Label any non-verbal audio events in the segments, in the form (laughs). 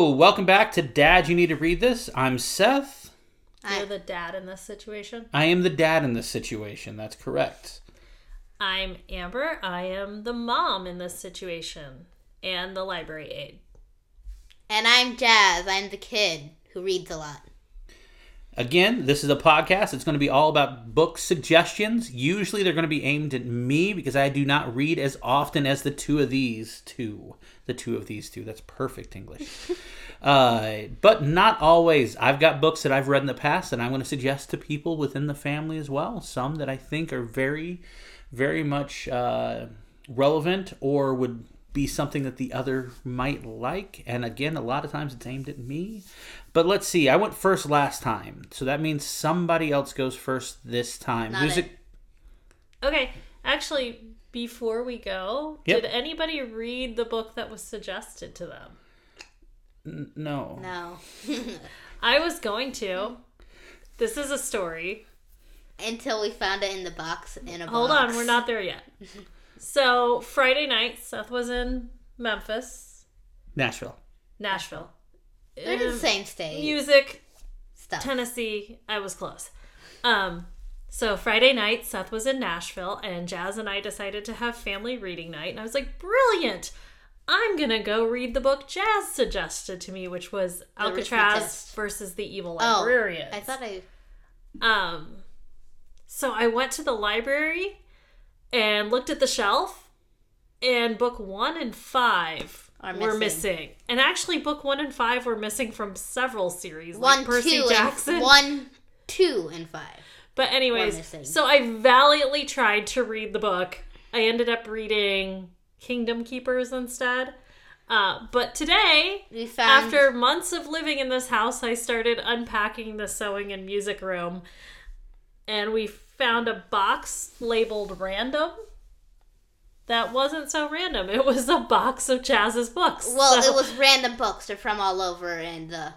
So, welcome back to Dad, You Need to Read This. I'm Seth. You're the dad in this situation. I am the dad in this situation. That's correct. I'm Amber. I am the mom in this situation and the library aide. And I'm Jazz. I'm the kid who reads a lot. Again, this is a podcast. It's going to be all about book suggestions. Usually they're going to be aimed at me because I do not read as often as the two of these two. The two of these two. That's perfect English. (laughs) uh, but not always. I've got books that I've read in the past and I'm going to suggest to people within the family as well. Some that I think are very, very much uh, relevant or would be something that the other might like. And again, a lot of times it's aimed at me. But let's see. I went first last time, so that means somebody else goes first this time. Not Who's it. it? Okay, actually, before we go, Yep. did anybody read the book that was suggested to them? N- No. No. (laughs) I was going to. This is a story. Until we found it in the box in a Hold box. on, we're not there yet. (laughs) So, Friday night, Seth was in Memphis, Nashville. Nashville. They're in the Um, same state. Music, stuff. Tennessee. I was close. Um, so Friday night, Seth was in Nashville, and Jazz and I decided to have family reading night. And I was like, brilliant! I'm gonna go read the book Jazz suggested to me, which was Alcatraz Arithmetist. versus the Evil oh, Librarian. I thought I. Um, so I went to the library and looked at the shelf, and book one and five Are were missing. missing. And actually, book one and five were missing from several series, One, like Percy two, Jackson. and one, two, and five. But anyways, so I valiantly tried to read the book. I ended up reading Kingdom Keepers instead. Uh, but today, found after months of living in this house, I started unpacking the sewing and music room, and we found a box labeled random. That wasn't so random. It was a box of Jazz's books. Well, So it was random books. They're from all over, and uh,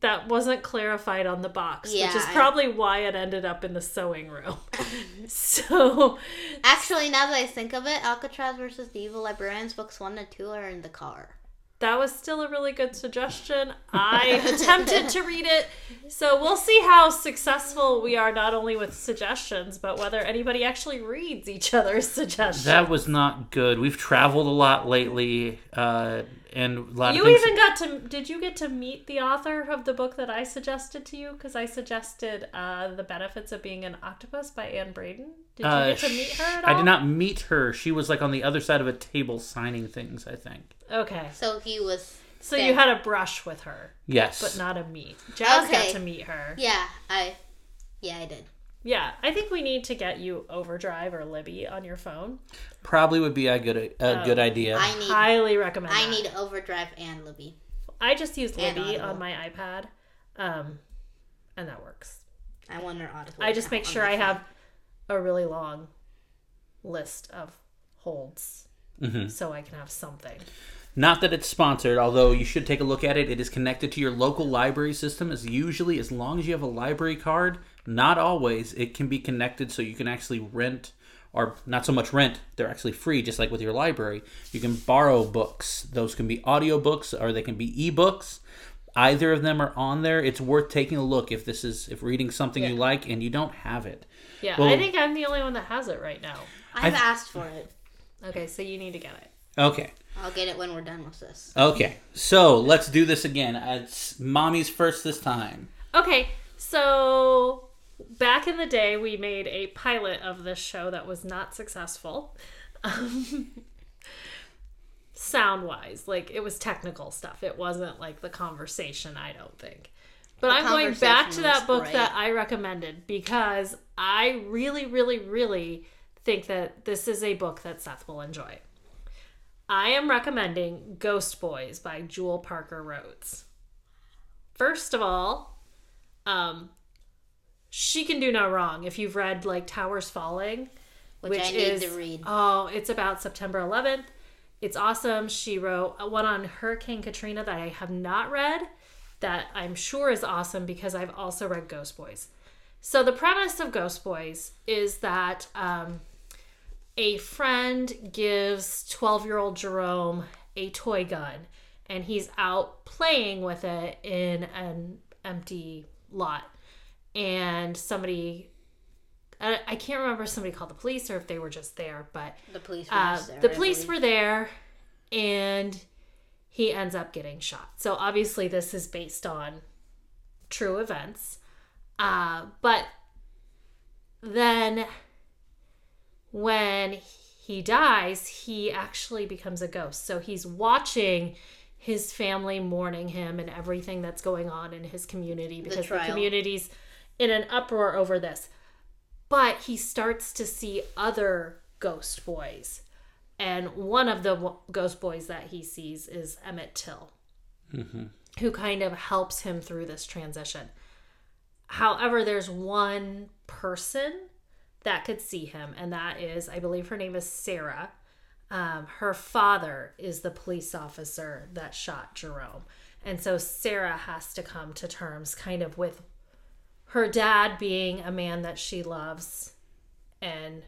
that wasn't clarified on the box, which Yeah, is I- probably why it ended up in the sewing room. (laughs) (laughs) so actually, now that I think of it, Alcatraz versus the Evil Librarians books one and two are in the car. That was still a really good suggestion. I (laughs) attempted to read it. So we'll see how successful we are not only with suggestions, but whether anybody actually reads each other's (laughs) suggestions. That was not good. We've traveled a lot lately, uh, and a lot you of even got to did you get to meet the author of the book that I suggested to you? Because I suggested uh, The Benefits of Being an Octopus by Ann Braden. Did you uh, get to meet her at all? I did not meet her. She was like on the other side of a table signing things. I think. Okay. So he was. So you had a brush with her, Yes. but not a meet. Jazz got to meet her. Yeah, I. Yeah, I did. Yeah, I think we need to get you Overdrive or Libby on your phone. Probably would be a good a Oh. good idea. I need. Highly recommend. I that. need Overdrive and Libby. I just use and Libby Audible. on my iPad, um, and that works. I want her Audible. I just make sure I phone. have a really long list of holds, Mm-hmm. so I can have something. Not that it's sponsored, although you should take a look at it. It is connected to your local library system. As usually, as long as you have a library card, not always, it can be connected so you can actually rent, or not so much rent. They're actually free, just like with your library. You can borrow books. Those can be audiobooks or they can be ebooks. Either of them are on there. It's worth taking a look if this is if reading something you like and you don't have it. Yeah, Well- I think I'm the only one that has it right now. I've I've- asked for it. Okay, so you need to get it. Okay. I'll get it when we're done with this. Okay. So let's do this again. It's mommy's first this time. Okay, so back in the day, we made a pilot of this show that was not successful. (laughs) Um, sound wise, like it was technical stuff. It wasn't like the conversation, I don't think. But The I'm going back to that book great. that I recommended because I really, really, really think that this is a book that Seth will enjoy. I am recommending Ghost Boys by Jewell Parker Rhodes. First of all, um, she can do no wrong. If you've read like Towers Falling, Which I need to read. Oh, it's about September 11th. It's awesome. She wrote one on Hurricane Katrina that I have not read, that I'm sure is awesome because I've also read Ghost Boys. So the premise of Ghost Boys is that um, a friend gives 12 year old Jerome a toy gun and he's out playing with it in an empty lot. And somebody, I, can't remember if somebody called the police or if they were just there, but The police were uh, there, the police were there and he ends up getting shot. So obviously, this is based on true events. Uh, but then when he dies, he actually becomes a ghost. So he's watching his family mourning him and everything that's going on in his community because the, trial. community's in an uproar over this. But he starts to see other ghost boys. And one of the ghost boys that he sees is Emmett Till, mm-hmm. who kind of helps him through this transition. However, there's one person that could see him, and that is, I believe her name is Sarah. Um, her father is the police officer that shot Jerome. And so Sarah has to come to terms kind of with her dad being a man that she loves and,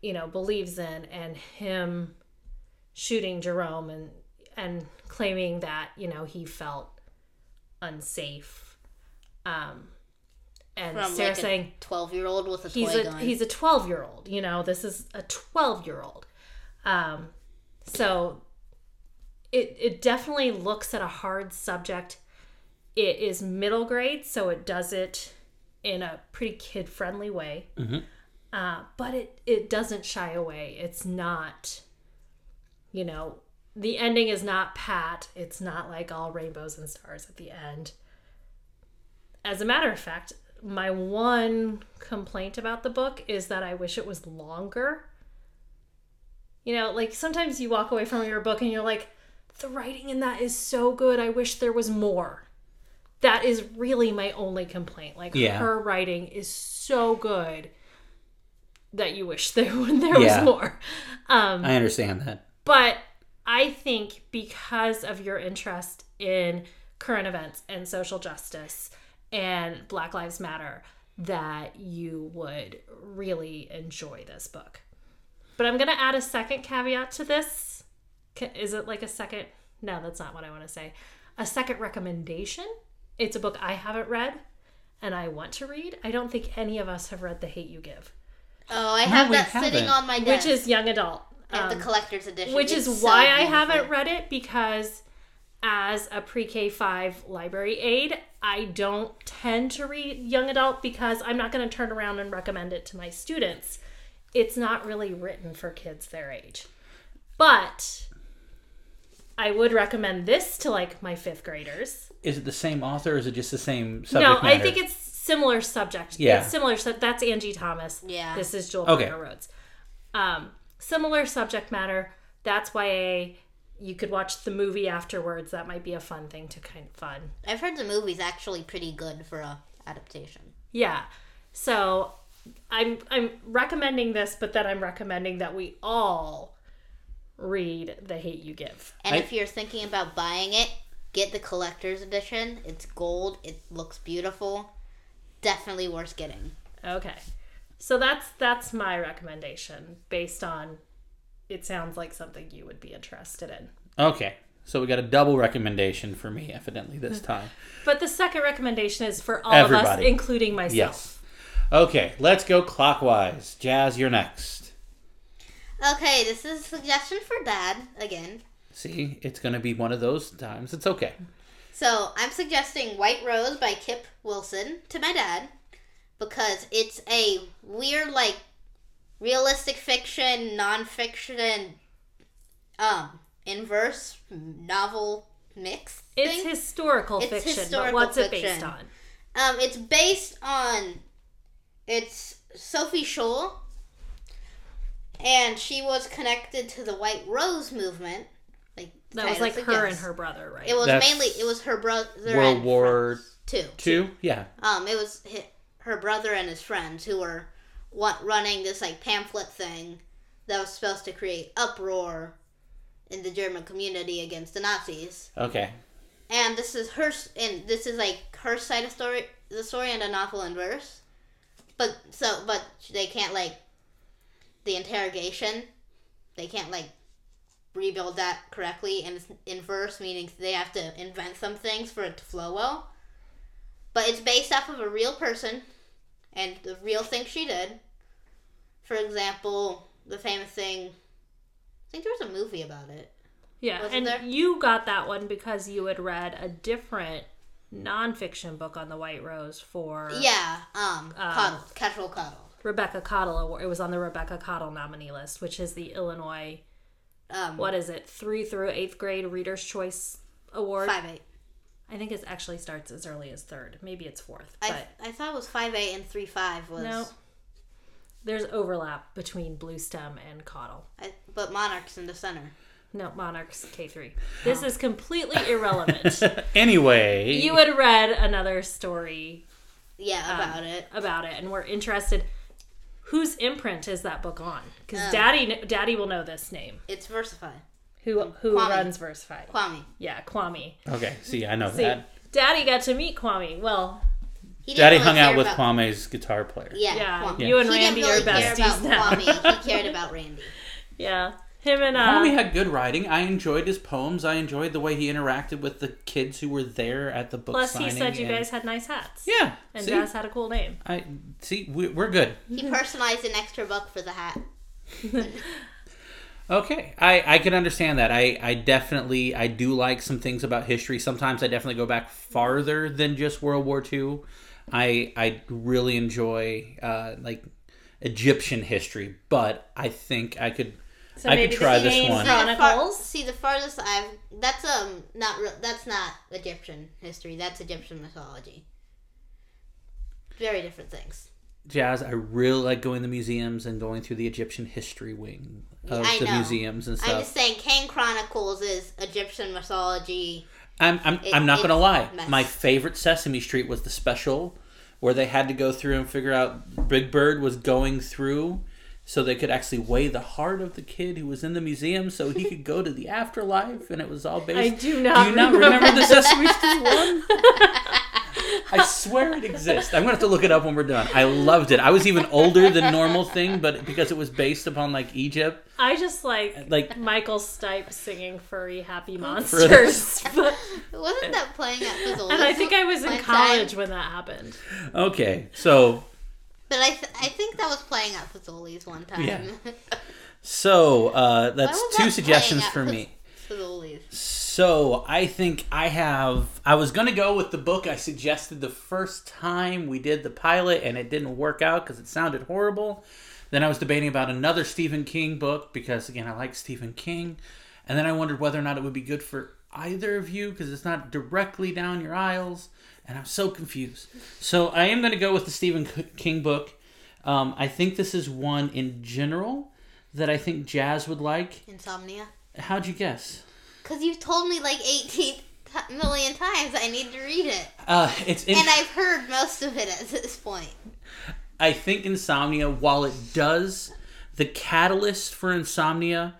you know, believes in, and him shooting Jerome and, and claiming that, you know, he felt unsafe. Um, and From Sarah like saying, a twelve year old with a he's toy a gun. he's a 12 year old you know this is a 12 year old um so it it definitely looks at a hard subject. It is middle grade so it does it in a pretty kid friendly way uh, but it it doesn't shy away. It's not you know the ending is not pat. It's not like all rainbows and stars at the end. As a matter of fact, my one complaint about the book is that I wish it was longer. You know, like sometimes you walk away from your book and you're like, the writing in that is so good. I wish there was more. That is really my only complaint. Like Yeah. her writing is so good that you wish there (laughs) there Yeah. was more. Um, I understand that. but I think because of your interest in current events and social justice and Black Lives Matter, that you would really enjoy this book. But I'm going to add a second caveat to this. Is it like a second? No, that's not what I want to say. A second recommendation. It's a book I haven't read and I want to read. I don't think any of us have read The Hate You Give, oh, I have we that sitting haven't. on my desk. which is young adult. I have Um, the collector's edition, which It's is so why I haven't read it because as a pre-K 5 library aide, I don't tend to read young adult because I'm not going to turn around and recommend it to my students. It's not really written for kids their age. But I would recommend this to like my 5th graders. Is it the same author or is it just the same subject no, matter? I think it's similar subject. Yeah. It's similar. So that's Angie Thomas. Yeah. This is Joel Okay. Parker Rhodes. Um, similar subject matter. That's YA. You could watch the movie afterwards. That might be a fun thing to kind of fun. I've heard the movie's actually pretty good for a adaptation. Yeah. So I'm I'm recommending this, but then I'm recommending that we all read The Hate You Give. And I- if you're thinking about buying it, get the collector's edition. It's gold. It looks beautiful. Definitely worth getting. Okay. So that's that's my recommendation based on it sounds like something you would be interested in. Okay. So we got a double recommendation for me, evidently, this (laughs) time. But the second recommendation is for all of Everybody. us, including myself. Yes. Okay, let's go clockwise. Jazz, you're next. Okay, this is a suggestion for Dad again. See, it's going to be one of those times. It's okay. So I'm suggesting White Rose by Kip Wilson to my dad because it's a weird, like, realistic fiction, nonfiction, um, inverse novel mix. It's thing. historical It's fiction, historical but what's it based on? Um, it's based on it's Sophie Scholl, and she was connected to the White Rose movement. Like That was title like her and her brother, right? It was That's mainly it was her brother. World and War two. Two? Yeah. Um, it was hi her brother and his friends who were what running this like pamphlet thing that was supposed to create uproar in the German community against the Nazis. Okay. And this is her, and this is like her side of story, the story and a novel in verse. But so, but they can't like the interrogation. They can't like rebuild that correctly, and it's in verse, meaning they have to invent some things for it to flow well. But it's based off of a real person and the real thing she did. For example, the famous thing. I think there was a movie about it. Yeah, Wasn't and there? you got that one because you had read a different nonfiction book on the White Rose for Yeah, um, Caudill, Casual Caudill. Rebecca Caudill Award. It was on the Rebecca Caudill nominee list, which is the Illinois, Um, what is it, three through eighth grade Reader's Choice Award. Five eight. I think it actually starts as early as third. Maybe it's fourth, I but I thought it was five eight and three five was. no. There's overlap between Blue Stem and Caudill. I, but Monarchs in the center. No, Monarchs K3. This is completely irrelevant. (laughs) Anyway, you had read another story Yeah, about it. about it and we're interested whose imprint is that book on because Um, daddy daddy will know this name It's Versify. who who Kwame. runs Versify Kwame. yeah Kwame okay. See, I know See, that. daddy got to meet Kwame well He didn't Daddy really hung out with about- Kwame's guitar player. Yeah, yeah, Kwame. you and he Randy didn't really are care besties about now Kwame. He cared about Randy. (laughs) yeah him and uh Kwame had good writing. I enjoyed his poems. I enjoyed the way he interacted with the kids who were there at the book plus signing. he said you guys had nice hats Yeah. and see, Jazz had a cool name I see. We, we're good. He personalized an extra book for the hat. (laughs) Okay, I I can understand that. I I definitely I do like some things about history. Sometimes I definitely go back farther than just World War II. I I really enjoy uh, like Egyptian history, but I think I could so I could try this one. See, the far- Chronicles see the farthest I've that's um not real that's not Egyptian history. That's Egyptian mythology. Very different things. Jazz. I really like going to museums and going through the Egyptian history wing of I the know. museums and stuff. I'm just saying, Kane Chronicles is Egyptian mythology. I'm I'm, It- I'm not gonna lie. My favorite Sesame Street was the special where they had to go through and figure out Big Bird was going through so they could actually weigh the heart of the kid who was in the museum so he could go to the afterlife and it was all (laughs) based I do not Do you not remember remember the Sesame Street one? (laughs) I swear it exists. I'm gonna have to look it up when we're done. I loved it. I was even older than normal thing, but because it was based upon like Egypt, I just like like Michael Stipe singing "Furry Happy For Monsters," but, (laughs) Wasn't that playing at Fazoli's? and I think I was in college time? when that happened. okay, so But I, th- I think that was playing at Fazoli's one time. Yeah. so uh, that's two that suggestions for at me. Fazoli's. So I think I have. I was gonna go with the book I suggested the first time we did the pilot, and it didn't work out because it sounded horrible. Then I was debating about another Stephen King book because again I like Stephen King, and then I wondered whether or not it would be good for either of you because it's not directly down your aisles, and I'm so confused. So I am gonna go with the Stephen King book. Um, I think this is one in general that I think Jazz would like. Insomnia. How'd you guess? Because you've told me like 18 t- million times I need to read it. Uh, it's in- And I've heard most of it at this point. I think insomnia, while it does, the catalyst for insomnia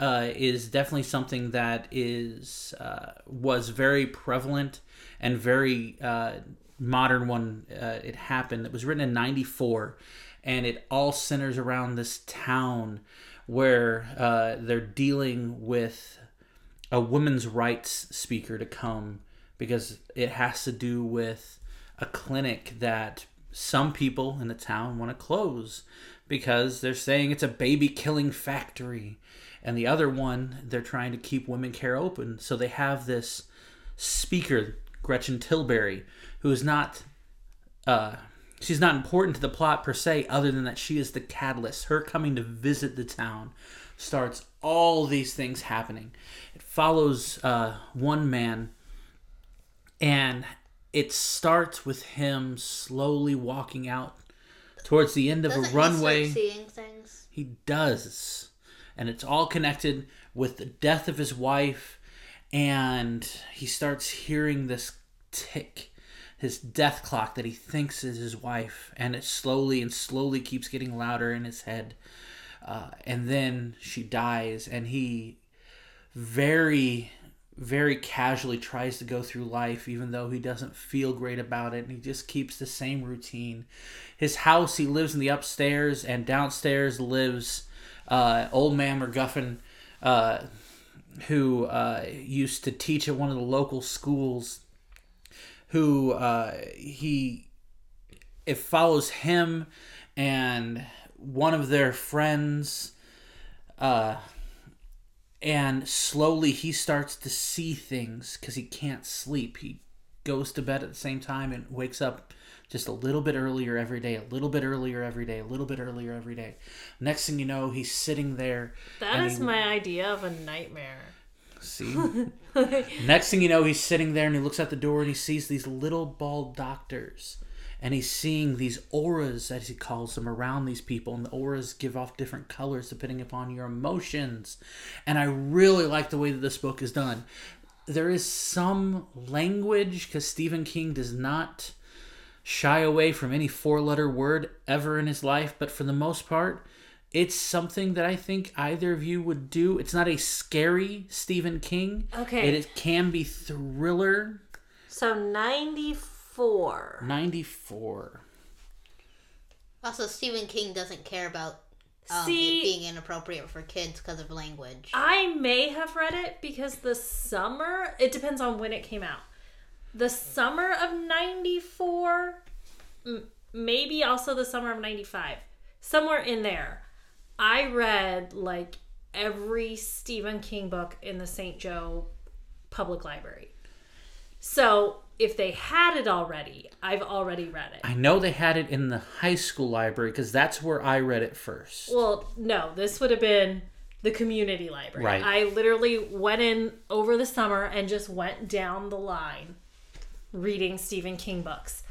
uh, is definitely something that is uh, was very prevalent and very uh, modern when uh, it happened. It was written in '94, and it all centers around this town where uh, they're dealing with a women's rights speaker to come because it has to do with a clinic that some people in the town want to close because they're saying it's a baby killing factory. And the other one they're trying to keep women care open. So they have this speaker gretchen tillbury who is not uh, she's not important to the plot per se other than that she is the catalyst. Her coming to visit the town starts all these things happening it follows uh, one man and it starts with him slowly walking out towards the end of Doesn't a runway seeing things? he does. And it's all connected with the death of his wife. And he starts hearing this tick, his death clock that he thinks is his wife. And it slowly and slowly keeps getting louder in his head. Uh, and then she dies. And he very, very casually tries to go through life, even though he doesn't feel great about it. And he just keeps the same routine. His house, he lives in the upstairs, and downstairs lives uh, old man McGuffin, uh, who uh, used to teach at one of the local schools. Who uh, he it follows him and one of their friends uh and slowly he starts to see things because he can't sleep he goes to bed at the same time and wakes up just a little bit earlier every day a little bit earlier every day a little bit earlier every day next thing you know he's sitting there That is he- my idea of a nightmare. See? (laughs) Next thing you know, he's sitting there and he looks out the door and he sees these little bald doctors. And he's seeing these auras, as he calls them, around these people. And the auras give off different colors depending upon your emotions. And I really like the way that this book is done. There is some language, because Stephen King does not shy away from any four letter word ever in his life, but for the most part, it's something that I think either of you would do. It's not a scary Stephen King. Okay. It can be thriller. So 94. 94. Also, Stephen King doesn't care about um, See- it being inappropriate for kids because of language. I may have read it because the summer, it depends on when it came out. The summer of 94, m- maybe also the summer of 95, somewhere in there, I read like every Stephen King book in the St. Joe Public Library. So if they had it already, I've already read it. I know they had it in the high school library because that's where I read it first. Well, no, this would have been the community library. Right. I literally went in over the summer and just went down the line reading Stephen King books.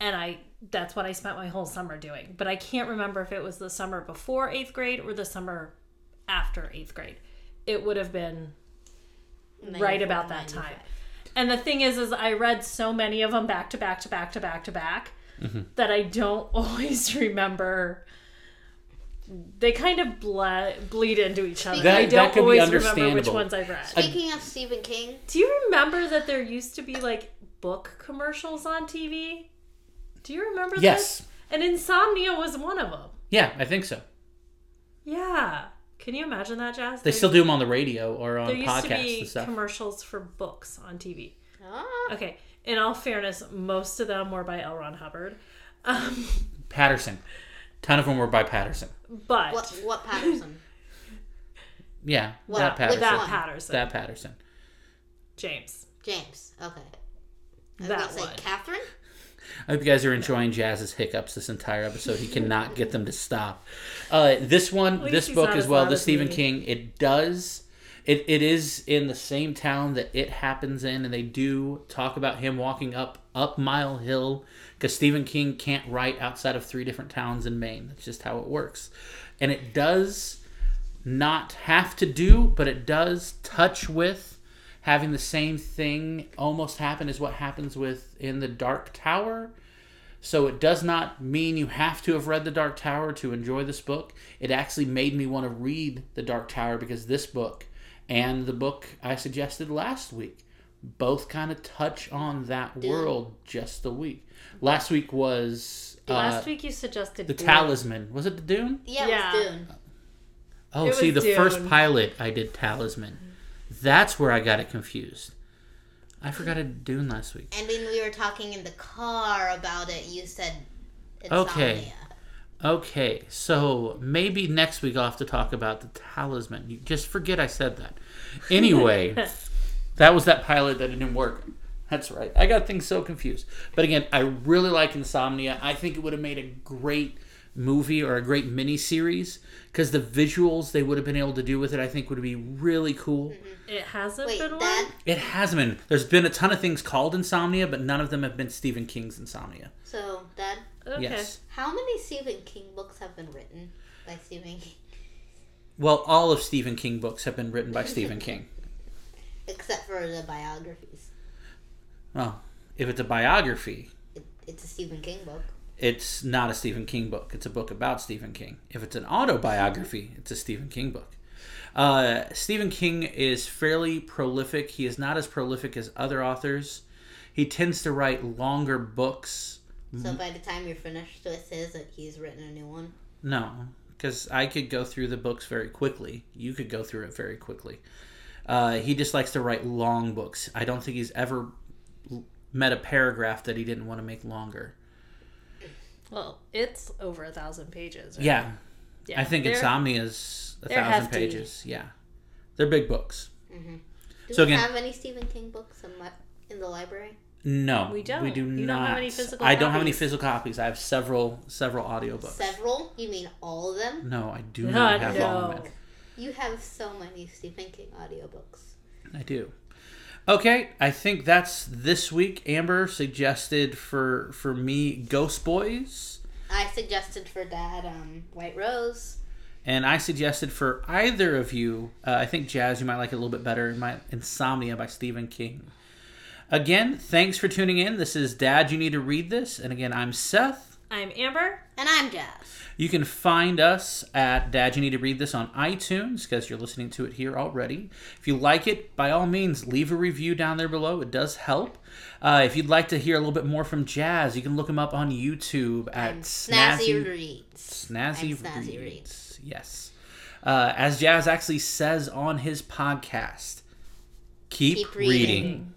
And I that's what I spent my whole summer doing. But I can't remember if it was the summer before 8th grade or the summer after 8th grade. It would have been right about that 95. time. And the thing is, is I read so many of them back to back to back to back to back mm-hmm. that I don't (laughs) always remember. They kind of ble- bleed into each other. That- I don't could always remember which ones I've read. Speaking of Stephen King, Do you remember that there used to be like book commercials on TV? Do you remember Yes. this? And Insomnia was one of them. Yeah, I think so. Yeah. Can you imagine that, Jazz? They There- still do them on the radio or on there used to podcasts be and stuff. commercials for books on TV. ah, Okay. In all fairness, most of them were by L. Ron Hubbard. Um, Patterson. Ton of them were by Patterson. but what what Patterson? (laughs) Yeah, What- that Patterson. that? Patterson, That Patterson. James. James. Okay. I was That gonna say one. Catherine. I hope you guys are enjoying Jazz's hiccups this entire episode. He cannot get them to stop. Uh, this one, this book as well, the Stephen me. King, it does. It, it is in the same town that it happens in, and they do talk about him walking up up Mile Hill because Stephen King can't write outside of three different towns in Maine. That's just how it works, and it does not have to do, but it does touch with having the same thing almost happen as what happens with in the Dark Tower. So it does not mean you have to have read The Dark Tower to enjoy this book. It actually made me want to read The Dark Tower because this book and the book I suggested last week both kind of touch on that world just a week. Last week was uh, Last week you suggested The Dune. Talisman. Was it the Dune? Yeah, Yeah. it was Dune. Oh, It see, the was first pilot I did Talisman. That's where I got it confused. I forgot I did Dune last week. And when we were talking in the car about it, you said Okay. insomnia. Okay, so maybe next week I'll have to talk about the talisman. You just forget I said that. Anyway, (laughs) that was that pilot that didn't work. That's right. I got things so confused. But again, I really like Insomnia. I think it would have made a great movie or a great mini series because the visuals they would have been able to do with it, I think, would be really cool. Mm-hmm. It hasn't Wait, been one. Dad. It hasn't been. There's been a ton of things called Insomnia, but none of them have been Stephen King's Insomnia. So, Dad, Okay. Yes. how many Stephen King books have been written by Stephen King? Well, all of Stephen King books have been written by (laughs) Stephen King. Except for the biographies. Well, if it's a biography, It, it's a Stephen King book. It's not a Stephen King book. It's a book about Stephen King. If it's an autobiography, it's a Stephen King book. Uh, Stephen King is fairly prolific. He is not as prolific as other authors. He tends to write longer books. So by the time you're finished with his, he's written a new one. No, because I could go through the books very quickly. You could go through it very quickly. Uh, he just likes to write long books. I don't think he's ever met a paragraph that he didn't want to make longer. Well, it's over a thousand pages. right? Yeah, Yeah, I think they're- Insomnia's a thousand hefty. pages. Yeah, they're big books. Mm-hmm. Do So we again- have any Stephen King books in, my, in the library? No, We don't. We do You not. don't have any physical I don't have any physical copies. I have several several audiobooks. Several? You mean all of them? No, I do God, (laughs) not have all of them. You have so many Stephen King audiobooks. I do. Okay, I think that's this week. Amber suggested for for me Ghost Boys, I suggested for Dad um, White Rose. and I suggested for either of you. Uh, I think Jazz, you might like it a little bit better. My Insomnia by Stephen King. Again, thanks for tuning in. This is Dad. You need to read this, and again, I'm Seth. I'm Amber. And I'm Jazz. You can find us at Dad You Need to Read This on iTunes because you're listening to it here already. If you like it, by all means, leave a review down there below. It does help. Uh, if you'd like to hear a little bit more from Jazz, you can look him up on YouTube at I'm Snazzy Reads. Snazzy, Snazzy Reads. Reads. Yes. Uh, as Jazz actually says on his podcast, keep, Keep reading. reading.